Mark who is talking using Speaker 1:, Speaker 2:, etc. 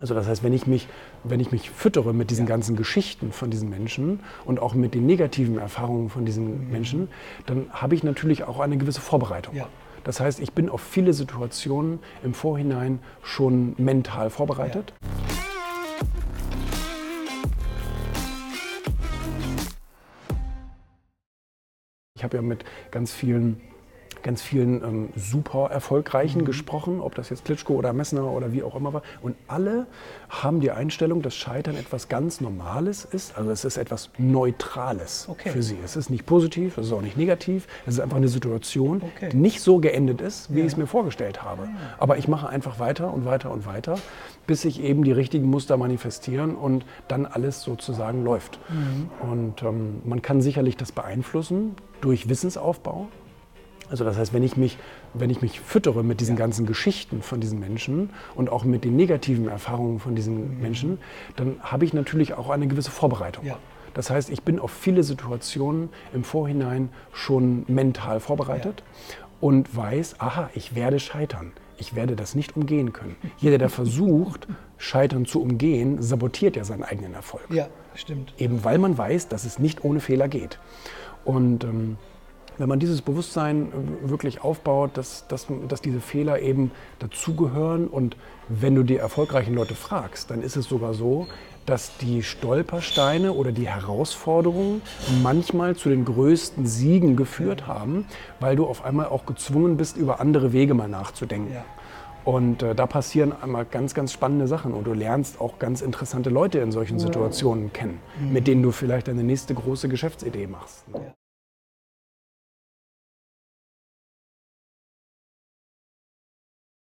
Speaker 1: Also das heißt, wenn ich mich, wenn ich mich füttere mit diesen ganzen Geschichten von diesen Menschen und auch mit den negativen Erfahrungen von diesen mhm. Menschen, dann habe ich natürlich auch eine gewisse Vorbereitung. Ja. Das heißt, ich bin auf viele Situationen im Vorhinein schon mental vorbereitet. Ja. Ich habe ja mit ganz vielen ganz vielen ähm, super erfolgreichen mhm. gesprochen, ob das jetzt Klitschko oder Messner oder wie auch immer war. Und alle haben die Einstellung, dass Scheitern etwas ganz Normales ist. Also es ist etwas Neutrales okay. für sie. Es ist nicht positiv, es ist auch nicht negativ. Es ist einfach eine Situation, okay. die nicht so geendet ist, wie ja. ich es mir vorgestellt habe. Ah. Aber ich mache einfach weiter und weiter und weiter, bis sich eben die richtigen Muster manifestieren und dann alles sozusagen läuft. Mhm. Und ähm, man kann sicherlich das beeinflussen durch Wissensaufbau. Also das heißt, wenn ich mich, wenn ich mich füttere mit diesen ganzen Geschichten von diesen Menschen und auch mit den negativen Erfahrungen von diesen mhm. Menschen, dann habe ich natürlich auch eine gewisse Vorbereitung. Ja. Das heißt, ich bin auf viele Situationen im Vorhinein schon mental vorbereitet ja. und weiß, aha, ich werde scheitern. Ich werde das nicht umgehen können. Jeder, der versucht, Scheitern zu umgehen, sabotiert ja seinen eigenen Erfolg.
Speaker 2: Ja, stimmt.
Speaker 1: Eben weil man weiß, dass es nicht ohne Fehler geht. Und ähm, wenn man dieses Bewusstsein wirklich aufbaut, dass, dass, dass diese Fehler eben dazugehören und wenn du die erfolgreichen Leute fragst, dann ist es sogar so, dass die Stolpersteine oder die Herausforderungen manchmal zu den größten Siegen geführt haben, weil du auf einmal auch gezwungen bist, über andere Wege mal nachzudenken. Ja. Und äh, da passieren einmal ganz, ganz spannende Sachen und du lernst auch ganz interessante Leute in solchen Situationen kennen, mhm. mit denen du vielleicht deine nächste große Geschäftsidee machst. Ja.